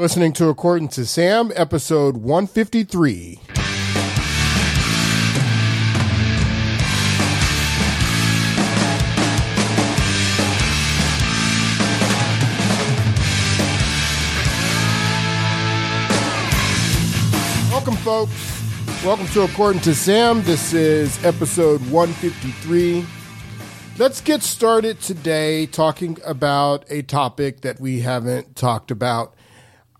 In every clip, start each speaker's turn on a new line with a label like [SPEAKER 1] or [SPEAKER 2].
[SPEAKER 1] You're listening to According to Sam, episode 153. Welcome, folks. Welcome to According to Sam. This is episode 153. Let's get started today talking about a topic that we haven't talked about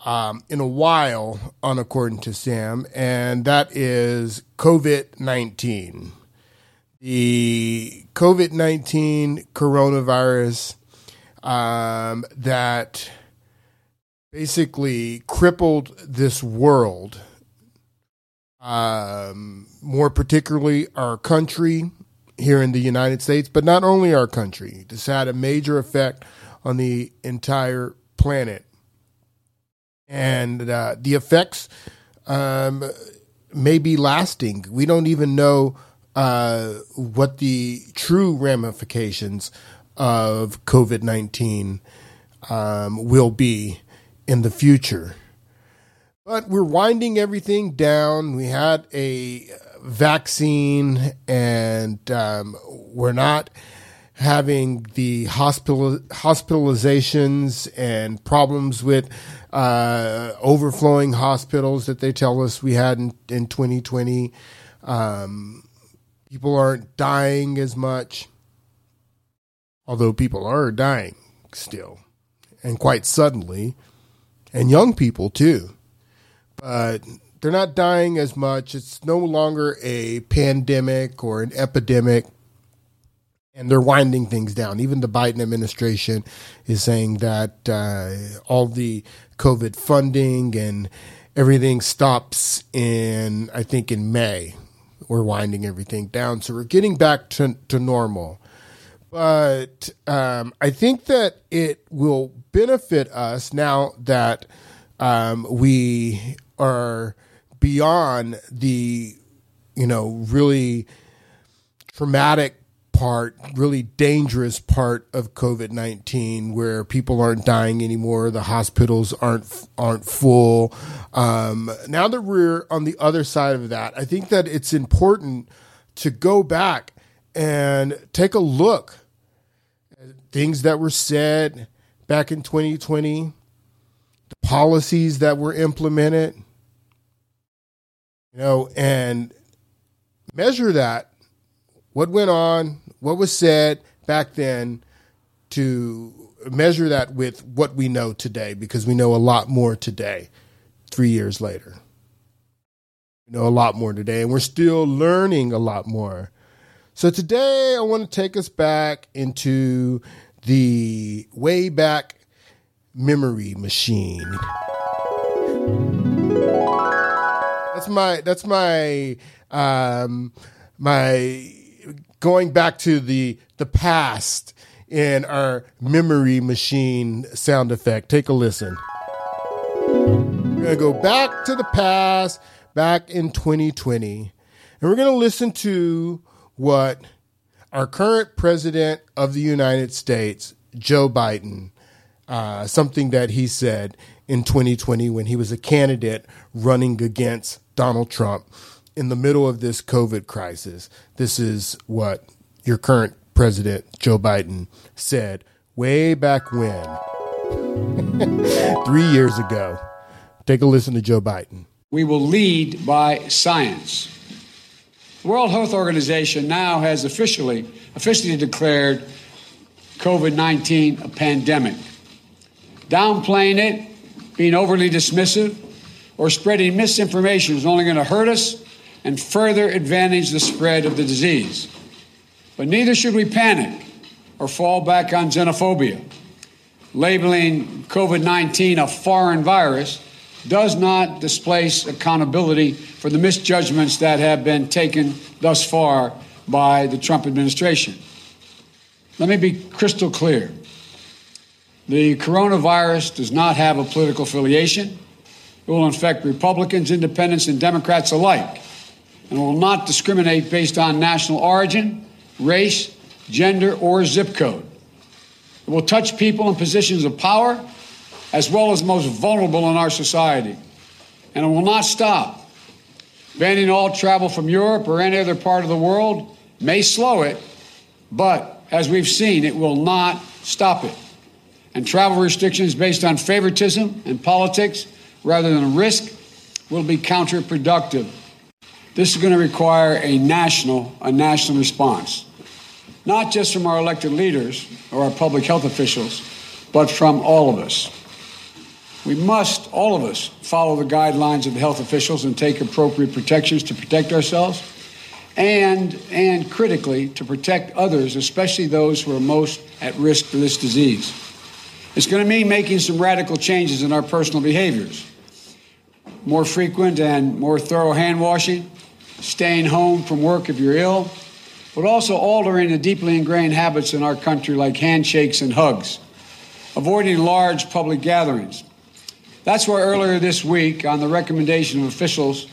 [SPEAKER 1] um, in a while on According to Sam, and that is COVID 19. The COVID 19 coronavirus um, that basically crippled this world, um, more particularly our country here in the United States, but not only our country. This had a major effect on the entire planet and uh, the effects um, may be lasting. We don't even know uh, what the true ramifications of COVID 19 um, will be in the future. But we're winding everything down. We had a vaccine, and um, we're not having the hospital hospitalizations and problems with uh, overflowing hospitals that they tell us we had in, in 2020. Um, people aren't dying as much, although people are dying still, and quite suddenly, and young people too. But they're not dying as much. It's no longer a pandemic or an epidemic and they're winding things down. Even the Biden administration is saying that uh, all the COVID funding and everything stops in, I think, in May. We're winding everything down, so we're getting back to to normal. But um, I think that it will benefit us now that um, we are beyond the, you know, really traumatic part, really dangerous part of COVID nineteen, where people aren't dying anymore, the hospitals aren't aren't full. Um, now that we're on the other side of that, I think that it's important to go back and take a look at things that were said back in 2020, the policies that were implemented, you know, and measure that what went on, what was said back then to measure that with what we know today because we know a lot more today, three years later. We know a lot more today, and we're still learning a lot more. So today, I want to take us back into the way back memory machine. That's my that's my um, my going back to the the past in our memory machine sound effect. Take a listen. We're gonna go back to the past, back in 2020, and we're gonna listen to what our current president of the United States, Joe Biden, uh, something that he said in 2020 when he was a candidate running against Donald Trump in the middle of this COVID crisis. This is what your current president, Joe Biden, said way back when, three years ago. Take a listen to Joe Biden.
[SPEAKER 2] We will lead by science. The World Health Organization now has officially officially declared COVID-19 a pandemic. Downplaying it, being overly dismissive, or spreading misinformation is only going to hurt us and further advantage the spread of the disease. But neither should we panic or fall back on xenophobia. Labeling COVID 19 a foreign virus does not displace accountability for the misjudgments that have been taken thus far by the Trump administration. Let me be crystal clear. The coronavirus does not have a political affiliation. It will infect Republicans, independents, and Democrats alike and will not discriminate based on national origin, race, gender, or zip code. It will touch people in positions of power as well as the most vulnerable in our society. And it will not stop. Banning all travel from Europe or any other part of the world may slow it, but as we've seen, it will not stop it. And travel restrictions based on favoritism and politics rather than risk will be counterproductive. This is going to require a national, a national response, not just from our elected leaders or our public health officials, but from all of us. We must, all of us, follow the guidelines of the health officials and take appropriate protections to protect ourselves and, and critically, to protect others, especially those who are most at risk for this disease. It's going to mean making some radical changes in our personal behaviors. More frequent and more thorough hand washing, staying home from work if you're ill, but also altering the deeply ingrained habits in our country like handshakes and hugs, avoiding large public gatherings, that's why earlier this week, on the recommendation of officials,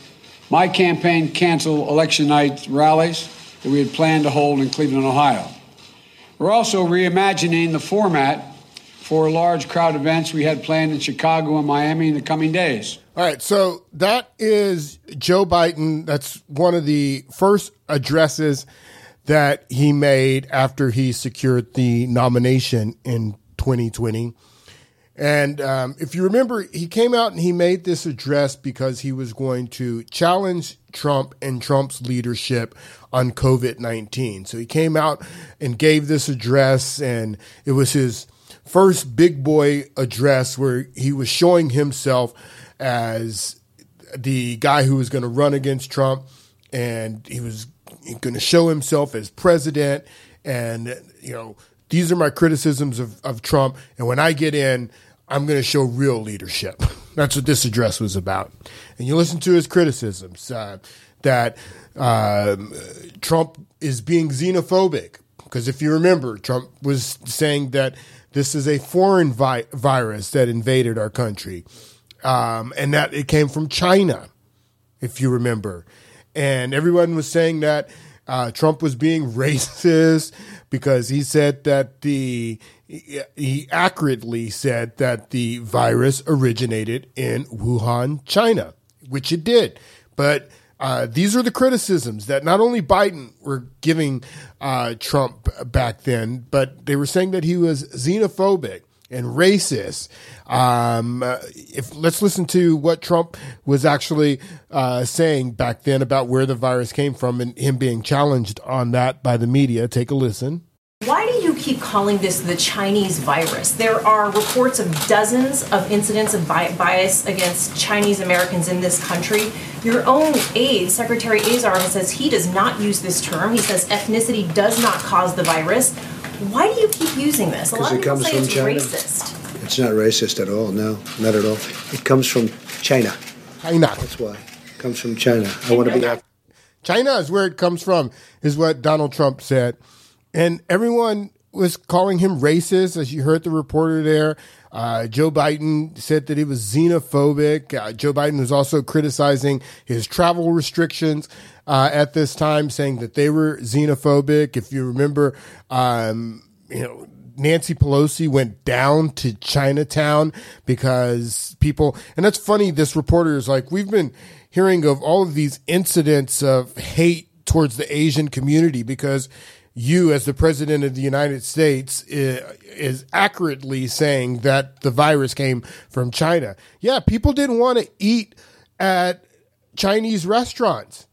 [SPEAKER 2] my campaign canceled election night rallies that we had planned to hold in Cleveland, Ohio. We're also reimagining the format for large crowd events we had planned in Chicago and Miami in the coming days.
[SPEAKER 1] All right, so that is Joe Biden. That's one of the first addresses that he made after he secured the nomination in 2020. And um, if you remember, he came out and he made this address because he was going to challenge Trump and Trump's leadership on COVID 19. So he came out and gave this address, and it was his first big boy address where he was showing himself as the guy who was going to run against Trump, and he was going to show himself as president. And, you know, these are my criticisms of, of Trump. And when I get in, I'm going to show real leadership. That's what this address was about. And you listen to his criticisms uh, that um, Trump is being xenophobic. Because if you remember, Trump was saying that this is a foreign vi- virus that invaded our country um, and that it came from China, if you remember. And everyone was saying that uh, Trump was being racist because he said that the he accurately said that the virus originated in Wuhan, China, which it did. But uh, these are the criticisms that not only Biden were giving uh, Trump back then, but they were saying that he was xenophobic and racist. Um, uh, if let's listen to what Trump was actually uh, saying back then about where the virus came from and him being challenged on that by the media. Take a listen.
[SPEAKER 3] Why do you keep calling this the Chinese virus? There are reports of dozens of incidents of bias against Chinese Americans in this country. Your own aide, Secretary Azar, says he does not use this term. He says ethnicity does not cause the virus. Why do you keep using this?
[SPEAKER 4] A lot of people say it's China.
[SPEAKER 3] racist.
[SPEAKER 4] It's not racist at all. No, not at all. It comes from China.
[SPEAKER 1] China.
[SPEAKER 4] That's why. It comes from China. I want to be.
[SPEAKER 1] China is where it comes from, is what Donald Trump said. And everyone was calling him racist, as you heard the reporter there. Uh, Joe Biden said that he was xenophobic. Uh, Joe Biden was also criticizing his travel restrictions uh, at this time, saying that they were xenophobic. If you remember, um, you know, Nancy Pelosi went down to Chinatown because people, and that's funny. This reporter is like, we've been hearing of all of these incidents of hate towards the Asian community because you, as the president of the United States, is accurately saying that the virus came from China. Yeah, people didn't want to eat at Chinese restaurants.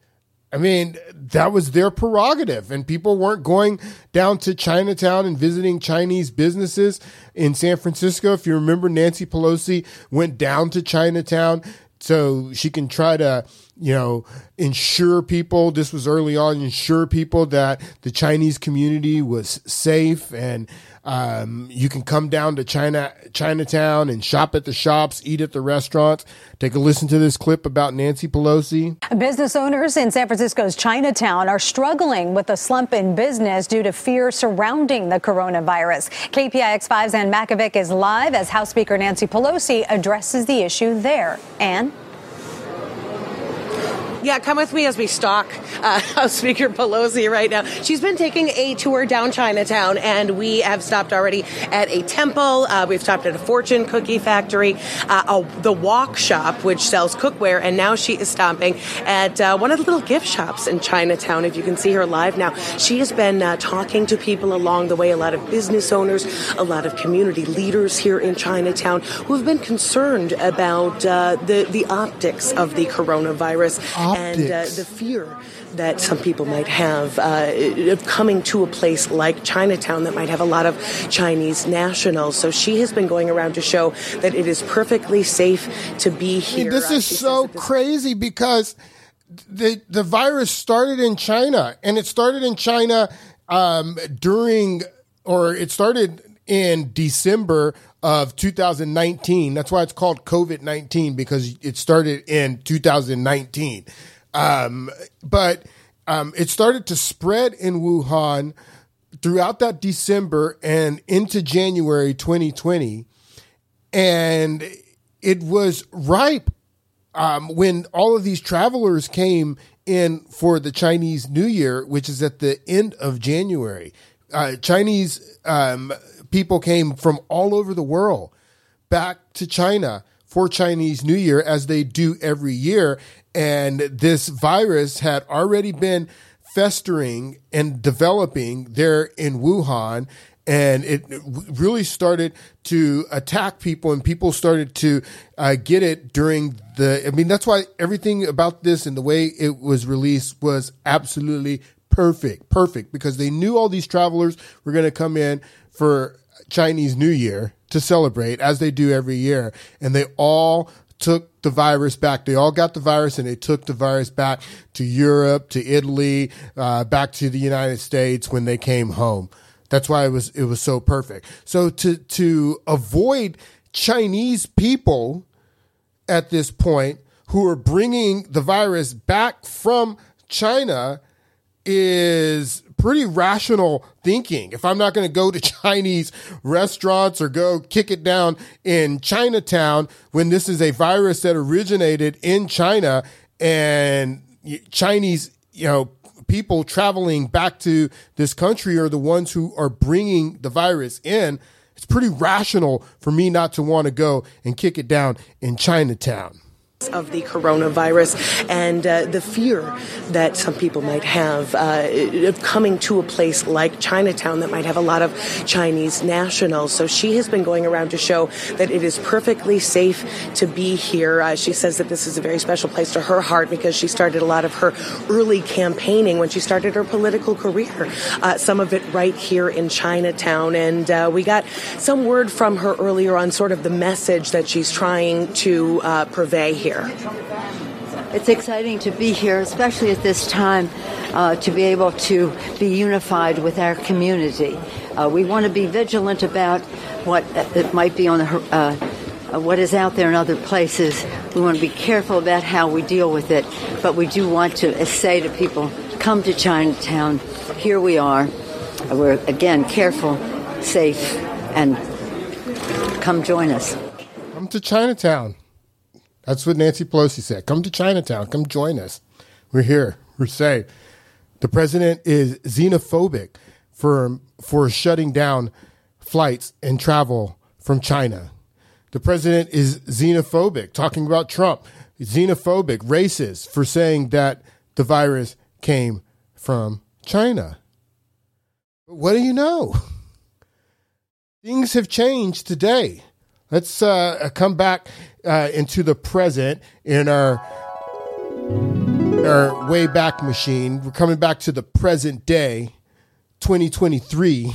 [SPEAKER 1] I mean, that was their prerogative, and people weren't going down to Chinatown and visiting Chinese businesses in San Francisco. If you remember, Nancy Pelosi went down to Chinatown so she can try to you know, ensure people, this was early on, ensure people that the Chinese community was safe and um, you can come down to China, Chinatown and shop at the shops, eat at the restaurants. Take a listen to this clip about Nancy Pelosi.
[SPEAKER 5] Business owners in San Francisco's Chinatown are struggling with a slump in business due to fear surrounding the coronavirus. KPIX 5's Anne Makovec is live as House Speaker Nancy Pelosi addresses the issue there. Anne?
[SPEAKER 6] Yeah, come with me as we stalk uh, House Speaker Pelosi right now. She's been taking a tour down Chinatown, and we have stopped already at a temple. Uh, we've stopped at a fortune cookie factory, uh, a, the Wok Shop, which sells cookware, and now she is stopping at uh, one of the little gift shops in Chinatown. If you can see her live now, she has been uh, talking to people along the way, a lot of business owners, a lot of community leaders here in Chinatown who have been concerned about uh, the, the optics of the coronavirus. And uh, the fear that some people might have uh, of coming to a place like Chinatown that might have a lot of Chinese nationals. So she has been going around to show that it is perfectly safe to be here.
[SPEAKER 1] I mean, this
[SPEAKER 6] Uh,
[SPEAKER 1] is so
[SPEAKER 6] this-
[SPEAKER 1] crazy because the the virus started in China, and it started in China um, during, or it started in December of 2019. That's why it's called COVID 19 because it started in 2019. Um, but um, it started to spread in Wuhan throughout that December and into January 2020 and it was ripe um, when all of these travelers came in for the Chinese New Year, which is at the end of January. Uh, Chinese um, people came from all over the world back to China for Chinese New Year, as they do every year. And this virus had already been festering and developing there in Wuhan. And it really started to attack people, and people started to uh, get it during the. I mean, that's why everything about this and the way it was released was absolutely perfect, perfect, because they knew all these travelers were going to come in for Chinese New Year to celebrate, as they do every year, and they all took the virus back. They all got the virus and they took the virus back to Europe, to Italy, uh, back to the United States when they came home. That's why it was it was so perfect. So to to avoid Chinese people at this point who are bringing the virus back from China is pretty rational thinking. If I'm not going to go to Chinese restaurants or go kick it down in Chinatown when this is a virus that originated in China and Chinese, you know, people traveling back to this country are the ones who are bringing the virus in, it's pretty rational for me not to want to go and kick it down in Chinatown
[SPEAKER 6] of the coronavirus and uh, the fear that some people might have uh, of coming to a place like Chinatown that might have a lot of Chinese nationals. So she has been going around to show that it is perfectly safe to be here. Uh, she says that this is a very special place to her heart because she started a lot of her early campaigning when she started her political career. Uh, some of it right here in Chinatown. And uh, we got some word from her earlier on sort of the message that she's trying to uh, purvey here.
[SPEAKER 7] It's exciting to be here, especially at this time, uh, to be able to be unified with our community. Uh, we want to be vigilant about what it might be on the, uh, what is out there in other places. We want to be careful about how we deal with it, but we do want to say to people, come to Chinatown. Here we are. We're again careful, safe, and come join us.
[SPEAKER 1] Come to Chinatown. That's what Nancy Pelosi said. Come to Chinatown. Come join us. We're here. We're safe. The president is xenophobic for for shutting down flights and travel from China. The president is xenophobic, talking about Trump. Xenophobic, racist for saying that the virus came from China. But what do you know? Things have changed today. Let's uh, come back uh, into the present in our our way back machine. We're coming back to the present day, 2023,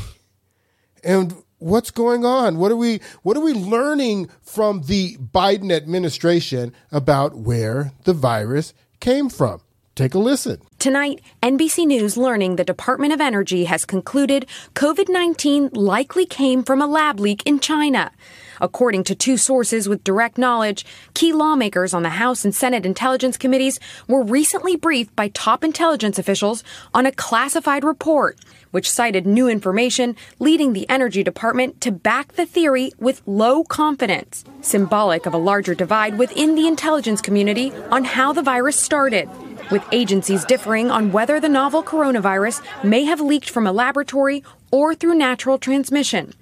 [SPEAKER 1] and what's going on? What are we What are we learning from the Biden administration about where the virus came from? Take a listen.
[SPEAKER 8] Tonight, NBC News learning the Department of Energy has concluded COVID 19 likely came from a lab leak in China. According to two sources with direct knowledge, key lawmakers on the House and Senate Intelligence Committees were recently briefed by top intelligence officials on a classified report, which cited new information leading the Energy Department to back the theory with low confidence, symbolic of a larger divide within the intelligence community on how the virus started. with agencies differing on whether the novel coronavirus may have leaked from a laboratory or through natural transmission.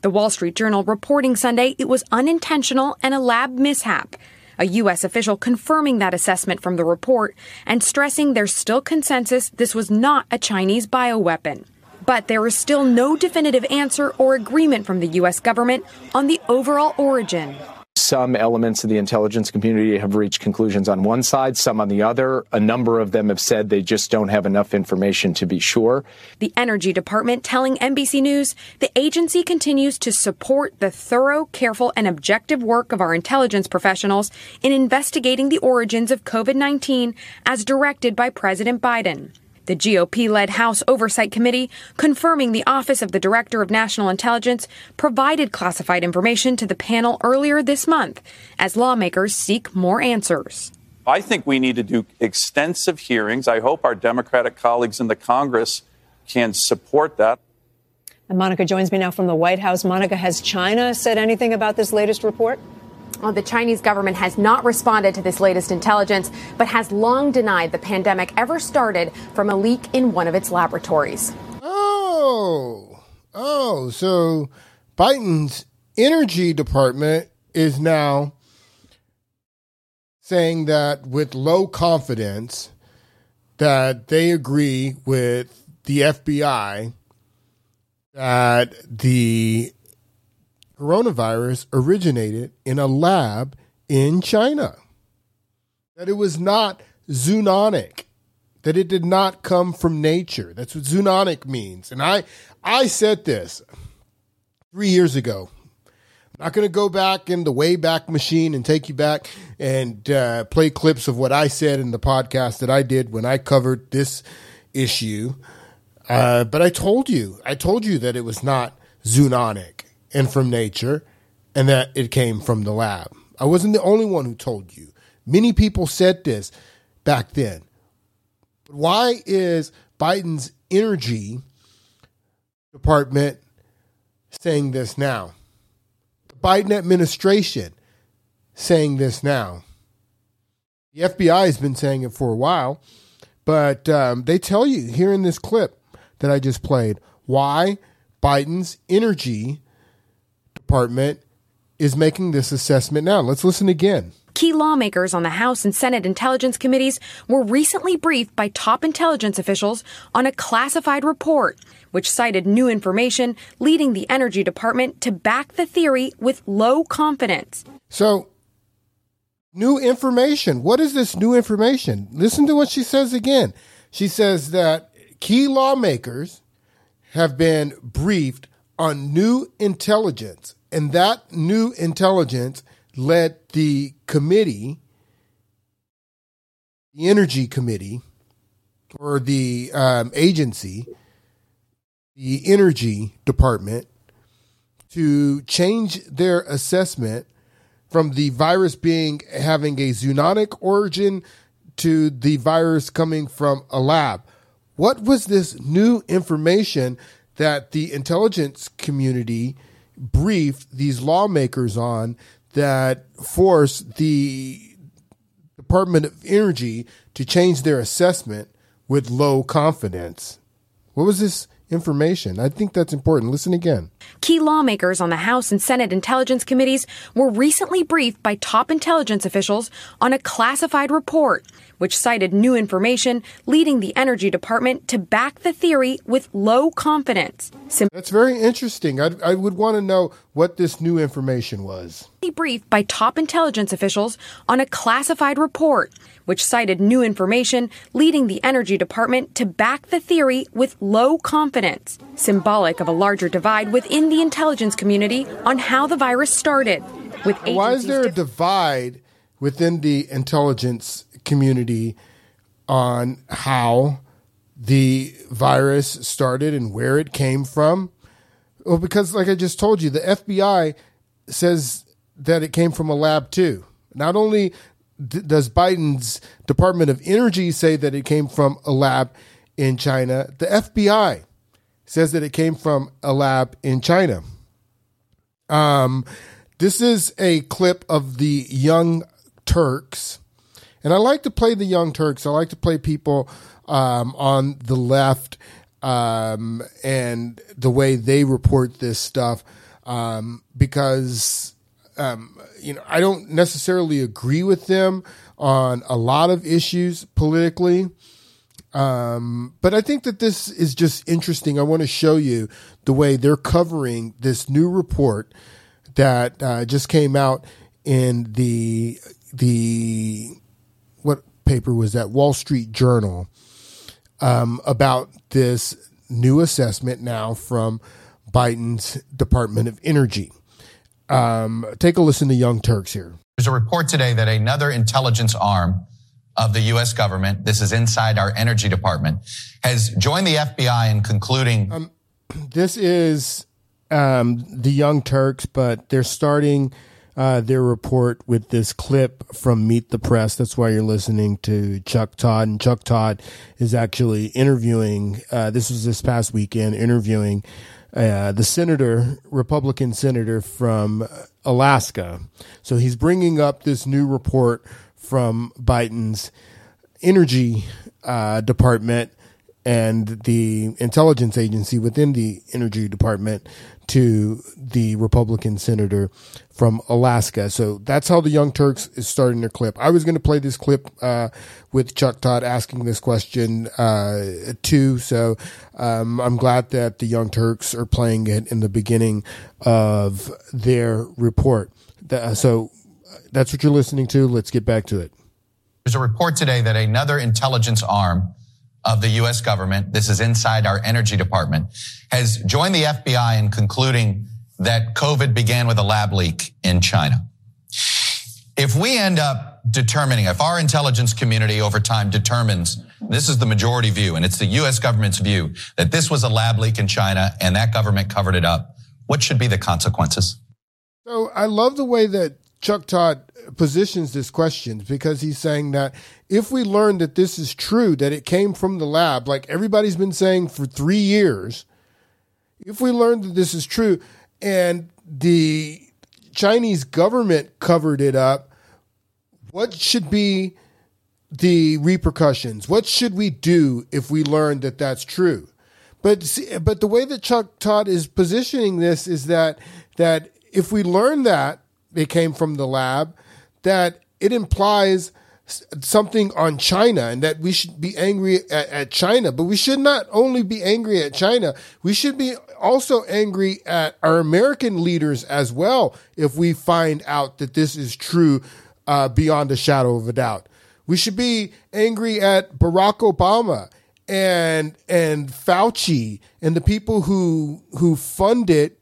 [SPEAKER 8] The Wall Street Journal reporting Sunday it was unintentional and a lab mishap. A U.S. official confirming that assessment from the report and stressing there's still consensus this was not a Chinese bioweapon. But there is still no definitive answer or agreement from the U.S. government on the overall origin.
[SPEAKER 9] Some elements of the intelligence community have reached conclusions on one side, some on the other. A number of them have said they just don't have enough information to be sure.
[SPEAKER 8] The Energy Department telling NBC News the agency continues to support the thorough, careful, and objective work of our intelligence professionals in investigating the origins of COVID 19 as directed by President Biden. The GOP led House Oversight Committee, confirming the Office of the Director of National Intelligence, provided classified information to the panel earlier this month as lawmakers seek more answers.
[SPEAKER 10] I think we need to do extensive hearings. I hope our Democratic colleagues in the Congress can support that.
[SPEAKER 11] And Monica joins me now from the White House. Monica, has China said anything about this latest report?
[SPEAKER 8] The Chinese government has not responded to this latest intelligence, but has long denied the pandemic ever started from a leak in one of its laboratories.
[SPEAKER 1] Oh, oh, so Biden's energy department is now saying that with low confidence that they agree with the FBI that the coronavirus originated in a lab in China. That it was not zoonotic. That it did not come from nature. That's what zoonotic means. And I I said this three years ago. I'm not going to go back in the Wayback Machine and take you back and uh, play clips of what I said in the podcast that I did when I covered this issue. Uh, but I told you, I told you that it was not zoonotic and from nature, and that it came from the lab. I wasn't the only one who told you. Many people said this back then. But why is Biden's energy department saying this now? The Biden administration saying this now. The FBI has been saying it for a while, but um, they tell you here in this clip that I just played why Biden's energy Department is making this assessment now. Let's listen again.
[SPEAKER 8] Key lawmakers on the House and Senate Intelligence Committees were recently briefed by top intelligence officials on a classified report, which cited new information leading the Energy Department to back the theory with low confidence.
[SPEAKER 1] So, new information. What is this new information? Listen to what she says again. She says that key lawmakers have been briefed on new intelligence and that new intelligence led the committee, the energy committee, or the um, agency, the energy department, to change their assessment from the virus being having a zoonotic origin to the virus coming from a lab. What was this new information that the intelligence community briefed these lawmakers on that force the Department of Energy to change their assessment with low confidence. What was this information? I think that's important. Listen again.
[SPEAKER 8] Key lawmakers on the House and Senate Intelligence Committees were recently briefed by top intelligence officials on a classified report which cited new information leading the Energy Department to back the theory with low confidence.
[SPEAKER 1] Sim- That's very interesting. I'd, I would want to know what this new information was.
[SPEAKER 8] Briefed by top intelligence officials on a classified report, which cited new information leading the Energy Department to back the theory with low confidence, symbolic of a larger divide within the intelligence community on how the virus started.
[SPEAKER 1] With Why is there a divide within the intelligence community on how the virus started and where it came from? Well, because, like I just told you, the FBI says that it came from a lab too. Not only does Biden's Department of Energy say that it came from a lab in China, the FBI says that it came from a lab in China. Um, this is a clip of the Young Turks And I like to play the Young Turks. I like to play people um, on the left um, and the way they report this stuff um, because um, you know I don't necessarily agree with them on a lot of issues politically. Um, but I think that this is just interesting. I want to show you the way they're covering this new report that uh, just came out in the the what paper was that Wall Street Journal um, about this new assessment now from Biden's Department of Energy. Um, take a listen to Young Turks here.
[SPEAKER 12] There's a report today that another intelligence arm of the U.S. government, this is inside our energy department, has joined the FBI in concluding.
[SPEAKER 1] Um, this is um, the Young Turks, but they're starting uh, their report with this clip from Meet the Press. That's why you're listening to Chuck Todd. And Chuck Todd is actually interviewing, uh, this was this past weekend, interviewing uh, the senator, Republican senator from Alaska. So he's bringing up this new report from Biden's energy uh, department and the intelligence agency within the energy department to the Republican senator from Alaska. So that's how the Young Turks is starting their clip. I was going to play this clip uh, with Chuck Todd asking this question uh, too. So um, I'm glad that the Young Turks are playing it in the beginning of their report. Uh, so that's what you're listening to. Let's get back to it.
[SPEAKER 12] There's a report today that another intelligence arm of the U.S. government, this is inside our energy department, has joined the FBI in concluding that COVID began with a lab leak in China. If we end up determining, if our intelligence community over time determines, this is the majority view, and it's the U.S. government's view, that this was a lab leak in China and that government covered it up, what should be the consequences?
[SPEAKER 1] So I love the way that Chuck Todd positions this question because he's saying that if we learn that this is true, that it came from the lab, like everybody's been saying for three years, if we learn that this is true and the Chinese government covered it up, what should be the repercussions? What should we do if we learn that that's true? But but the way that Chuck Todd is positioning this is that that if we learn that it came from the lab, that it implies something on China and that we should be angry at, at, China. But we should not only be angry at China, we should be also angry at our American leaders as well if we find out that this is true uh, beyond a shadow of a doubt. We should be angry at Barack Obama and and Fauci and the people who who funded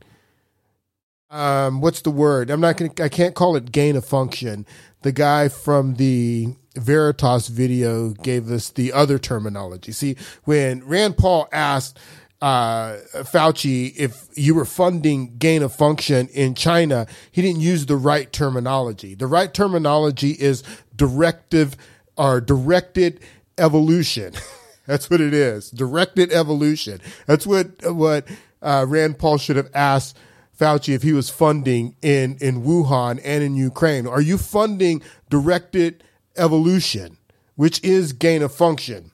[SPEAKER 1] um, what's the word? I'm not going I can't call it gain of function. The guy from the Veritas video gave us the other terminology. See, when Rand Paul asked, uh, Fauci if you were funding gain of function in China, he didn't use the right terminology. The right terminology is directive or directed evolution. That's what it is. Directed evolution. That's what what uh, Rand Paul should have asked Fauci if he was funding in, in Wuhan and in Ukraine. Are you funding directed evolution, which is gain of function?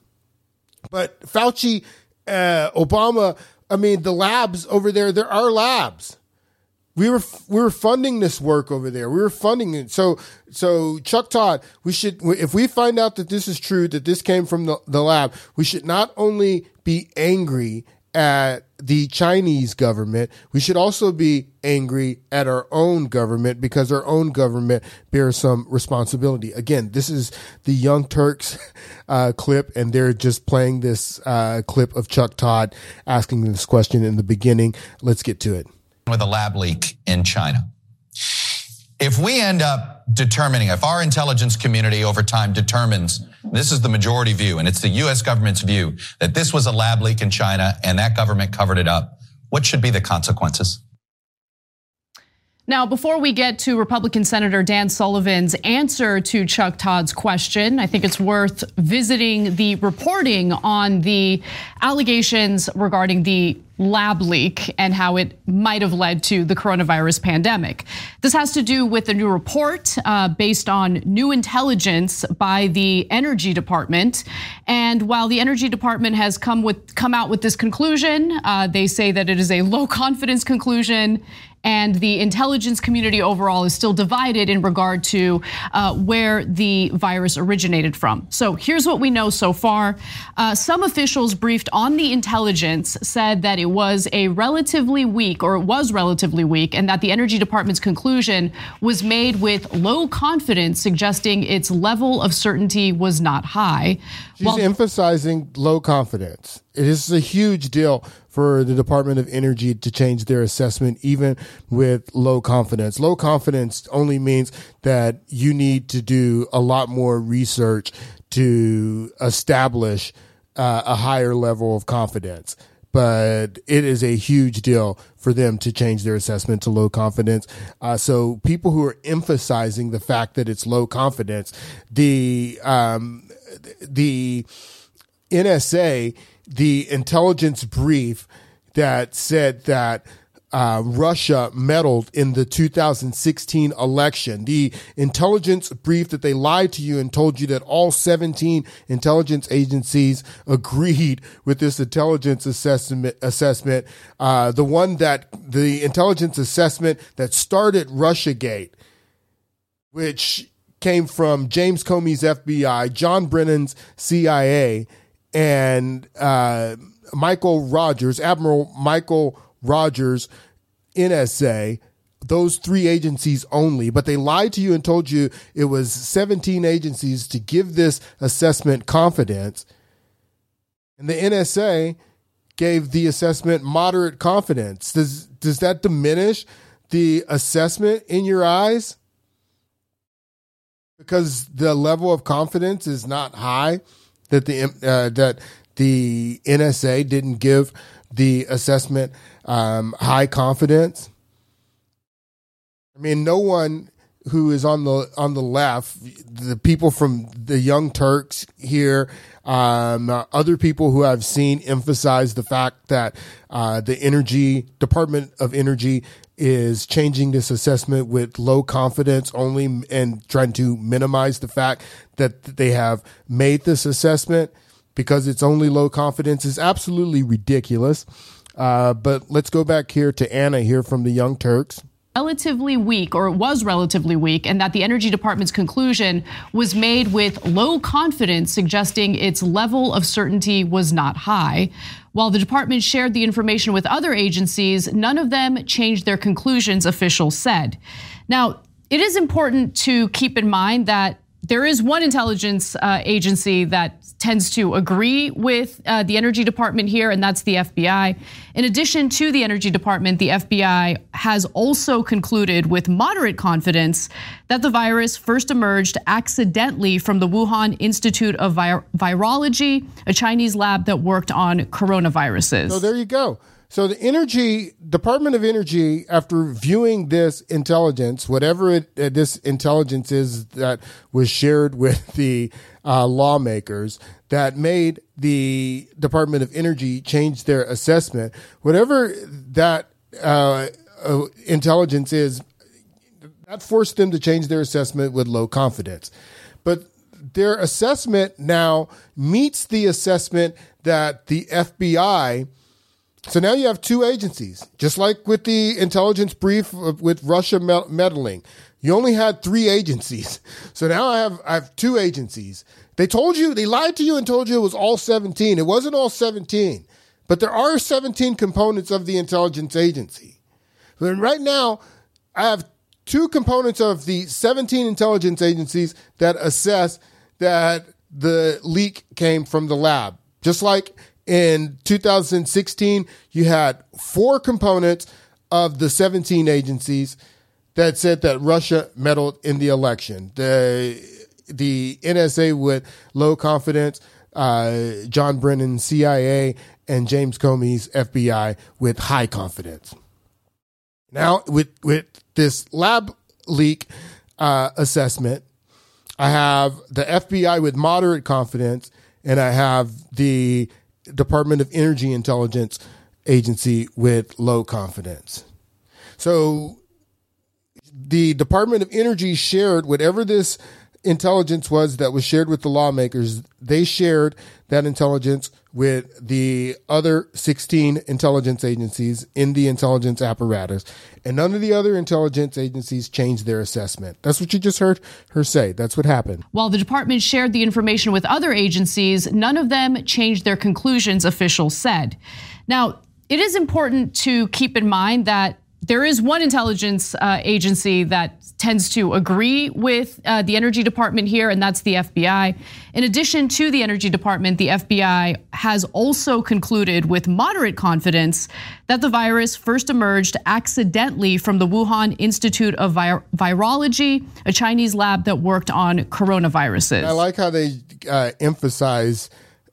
[SPEAKER 1] But Fauci, uh, Obama, I mean, the labs over there, there are labs. We were we were funding this work over there. We were funding it. So so Chuck Todd, we should if we find out that this is true, that this came from the, the lab, we should not only be angry at the Chinese government, we should also be angry at our own government because our own government bears some responsibility. Again, this is the Young Turks uh, clip, and they're just playing this uh, clip of Chuck Todd asking this question in the beginning. Let's get to it.
[SPEAKER 12] With a lab leak in China. If we end up determining, if our intelligence community over time determines, this is the majority view, and it's the U.S. government's view, that this was a lab leak in China and that government covered it up, what should be the consequences?
[SPEAKER 13] Now, before we get to Republican Senator Dan Sullivan's answer to Chuck Todd's question, I think it's worth visiting the reporting on the allegations regarding the lab leak and how it might have led to the coronavirus pandemic. This has to do with a new report uh, based on new intelligence by the Energy Department. And while the Energy Department has come with come out with this conclusion, uh, they say that it is a low confidence conclusion and the intelligence community overall is still divided in regard to uh, where the virus originated from. So here's what we know so far. Uh, some officials briefed on the intelligence said that it was a relatively weak, or it was relatively weak, and that the Energy Department's conclusion was made with low confidence, suggesting its level of certainty was not high.
[SPEAKER 1] She's well, emphasizing low confidence. It is a huge deal for the Department of Energy to change their assessment, even with low confidence. Low confidence only means that you need to do a lot more research to establish uh, a higher level of confidence. But it is a huge deal for them to change their assessment to low confidence. Uh, so people who are emphasizing the fact that it's low confidence, the um, the NSA the intelligence brief that said that uh, Russia meddled in the 2016 election. The intelligence brief that they lied to you and told you that all 17 intelligence agencies agreed with this intelligence assessment. Assessment, uh, the one that the intelligence assessment that started RussiaGate, which came from James Comey's FBI, John Brennan's CIA, and uh, Michael Rogers, Admiral Michael Rogers, NSA, those three agencies only, but they lied to you and told you it was 17 agencies to give this assessment confidence. And the NSA gave the assessment moderate confidence. Does does that diminish the assessment in your eyes? Because the level of confidence is not high that the uh, that the NSA didn't give the assessment um, high confidence. I mean, no one who is on the on the left, the people from the Young Turks here, um, uh, other people who I've seen emphasize the fact that uh, the Energy Department of Energy is changing this assessment with low confidence only and trying to minimize the fact that they have made this assessment because it's only low confidence is absolutely ridiculous. Uh, but let's go back here to Ana here from the Young Turks
[SPEAKER 13] relatively weak, or it was relatively weak, and that the Energy Department's conclusion was made with low confidence, suggesting its level of certainty was not high. While the department shared the information with other agencies, none of them changed their conclusions, officials said. Now, it is important to keep in mind that there is one intelligence uh, agency that tends to agree with uh, the Energy Department here, and that's the FBI. In addition to the Energy Department, the FBI has also concluded with moderate confidence that the virus first emerged accidentally from the Wuhan Institute of Virology, a Chinese lab that worked on coronaviruses.
[SPEAKER 1] So there you go. So the Energy Department of Energy, after viewing this intelligence, whatever it, uh, this intelligence is that was shared with the uh, lawmakers, that made the Department of Energy change their assessment, whatever that uh, uh intelligence is, that forced them to change their assessment with low confidence. But their assessment now meets the assessment that the FBI so now you have two agencies, just like with the intelligence brief uh, with Russia meddling. You only had three agencies. So now I have I have two agencies. They told you they lied to you and told you it was all 17. It wasn't all 17. But there are 17 components of the intelligence agency. And right now I have two components of the 17 intelligence agencies that assess that the leak came from the lab. Just like in 2016, you had four components of the 17 agencies that said that Russia meddled in the election. The the NSA with low confidence, uh, John Brennan CIA, and James Comey's FBI with high confidence. Now, with with this lab leak uh, assessment, I have the FBI with moderate confidence, and I have the Department of Energy Intelligence agency with low confidence. So the Department of Energy shared whatever this intelligence was that was shared with the lawmakers. They shared that intelligence with the other 16 intelligence agencies in the intelligence apparatus, and none of the other intelligence agencies changed their assessment. That's what you just heard her say. That's what happened.
[SPEAKER 13] While the department shared the information with other agencies, none of them changed their conclusions, officials said. Now, it is important to keep in mind that there is one intelligence uh, agency that tends to agree with uh, the Energy Department here, and that's the FBI. In addition to the Energy Department, the FBI has also concluded with moderate confidence that the virus first emerged accidentally from the Wuhan Institute of Vir- Virology, a Chinese lab that worked on coronaviruses.
[SPEAKER 1] I like how they uh, emphasize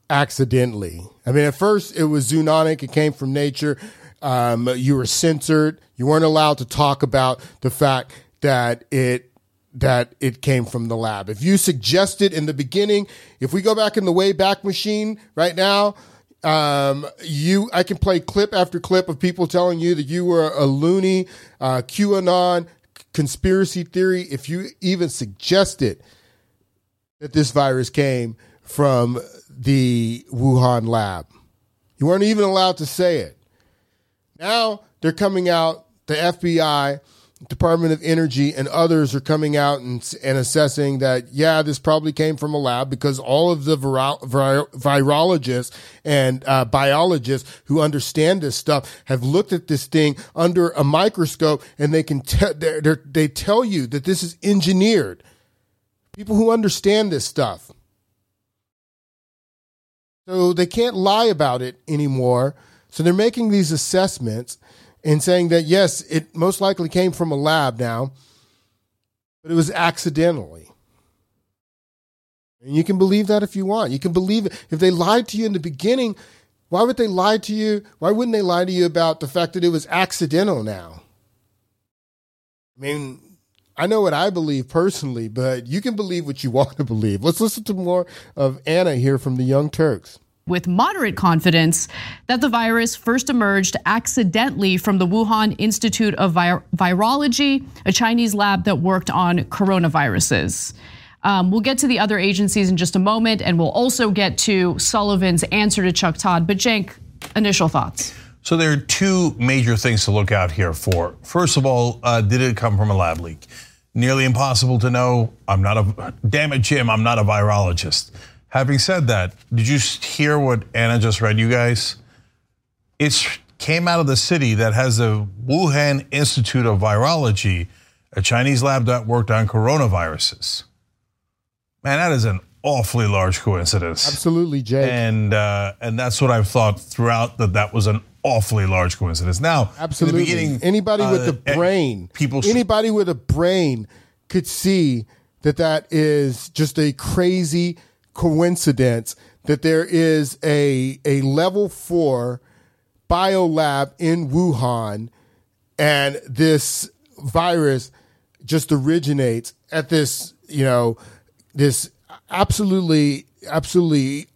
[SPEAKER 1] accidentally. I mean, at first it was zoonotic, it came from nature. Um, you were censored. You weren't allowed to talk about the fact that it that it came from the lab. If you suggested in the beginning, if we go back in the Wayback Machine right now, um, you I can play clip after clip of people telling you that you were a loony, uh, QAnon conspiracy theory. If you even suggested that this virus came from the Wuhan lab, you weren't even allowed to say it. Now they're coming out, the FBI, Department of Energy, and others are coming out and, and assessing that, yeah, this probably came from a lab because all of the viro- virologists and uh, biologists who understand this stuff have looked at this thing under a microscope and they can te- they're, they're, they tell you that this is engineered. People who understand this stuff. So they can't lie about it anymore so they're making these assessments and saying that yes, it most likely came from a lab now, but it was accidentally. And you can believe that if you want. You can believe it. If they lied to you in the beginning, why would they lie to you? Why wouldn't they lie to you about the fact that it was accidental now? I mean, I know what I believe personally, but you can believe what you want to believe. Let's listen to more of Ana here from the Young Turks
[SPEAKER 13] with moderate confidence that the virus first emerged accidentally from the Wuhan Institute of Virology, a Chinese lab that worked on coronaviruses. Um, we'll get to the other agencies in just a moment, and we'll also get to Sullivan's answer to Chuck Todd. But, Cenk, initial thoughts.
[SPEAKER 14] So, there are two major things to look out here for. First of all, uh, did it come from a lab leak? Nearly impossible to know. I'm not a, damn it, Jim, I'm not a virologist. Having said that, did you hear what Ana just read, you guys? It came out of the city that has the Wuhan Institute of Virology, a Chinese lab that worked on coronaviruses. Man, that is an awfully large coincidence.
[SPEAKER 1] Absolutely, Jay.
[SPEAKER 14] And uh, and that's what I've thought throughout that that was an awfully large coincidence. Now,
[SPEAKER 1] absolutely, beginning, anybody uh, with a eh, brain, people, anybody with a brain could see that that is just a crazy coincidence that there is a a level four biolab in Wuhan, and this virus just originates at this you know this absolutely absolutely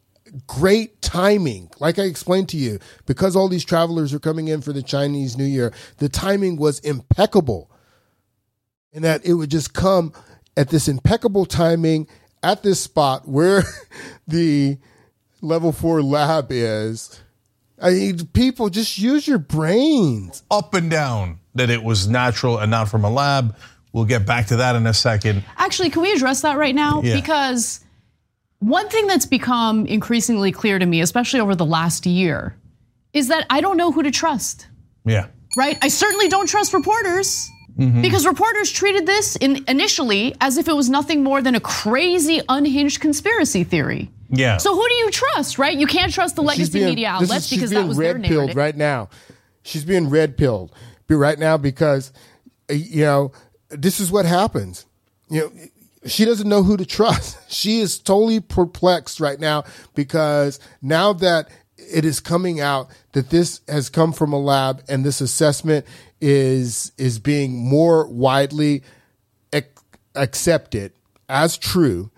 [SPEAKER 1] great timing. Like I explained to you, because all these travelers are coming in for the Chinese New Year, the timing was impeccable. And that it would just come at this impeccable timing at this spot where the level four lab is. I mean, people just use your brains.
[SPEAKER 14] Up and down that it was natural and not from a lab. We'll get back to that in a second.
[SPEAKER 13] Actually, can we address that right now? Yeah. Because one thing that's become increasingly clear to me, especially over the last year, is that I don't know who to trust.
[SPEAKER 14] Yeah.
[SPEAKER 13] Right? I certainly don't trust reporters. Mm-hmm. Because reporters treated this in, initially as if it was nothing more than a crazy, unhinged conspiracy theory.
[SPEAKER 14] Yeah.
[SPEAKER 13] So who do you trust, right? You can't trust the legacy being, media outlets is, because that was
[SPEAKER 1] red pilled right now. She's being red pilled right now because uh, you know this is what happens. You know, she doesn't know who to trust. She is totally perplexed right now because now that it is coming out that this has come from a lab and this assessment is is being more widely ac- accepted as true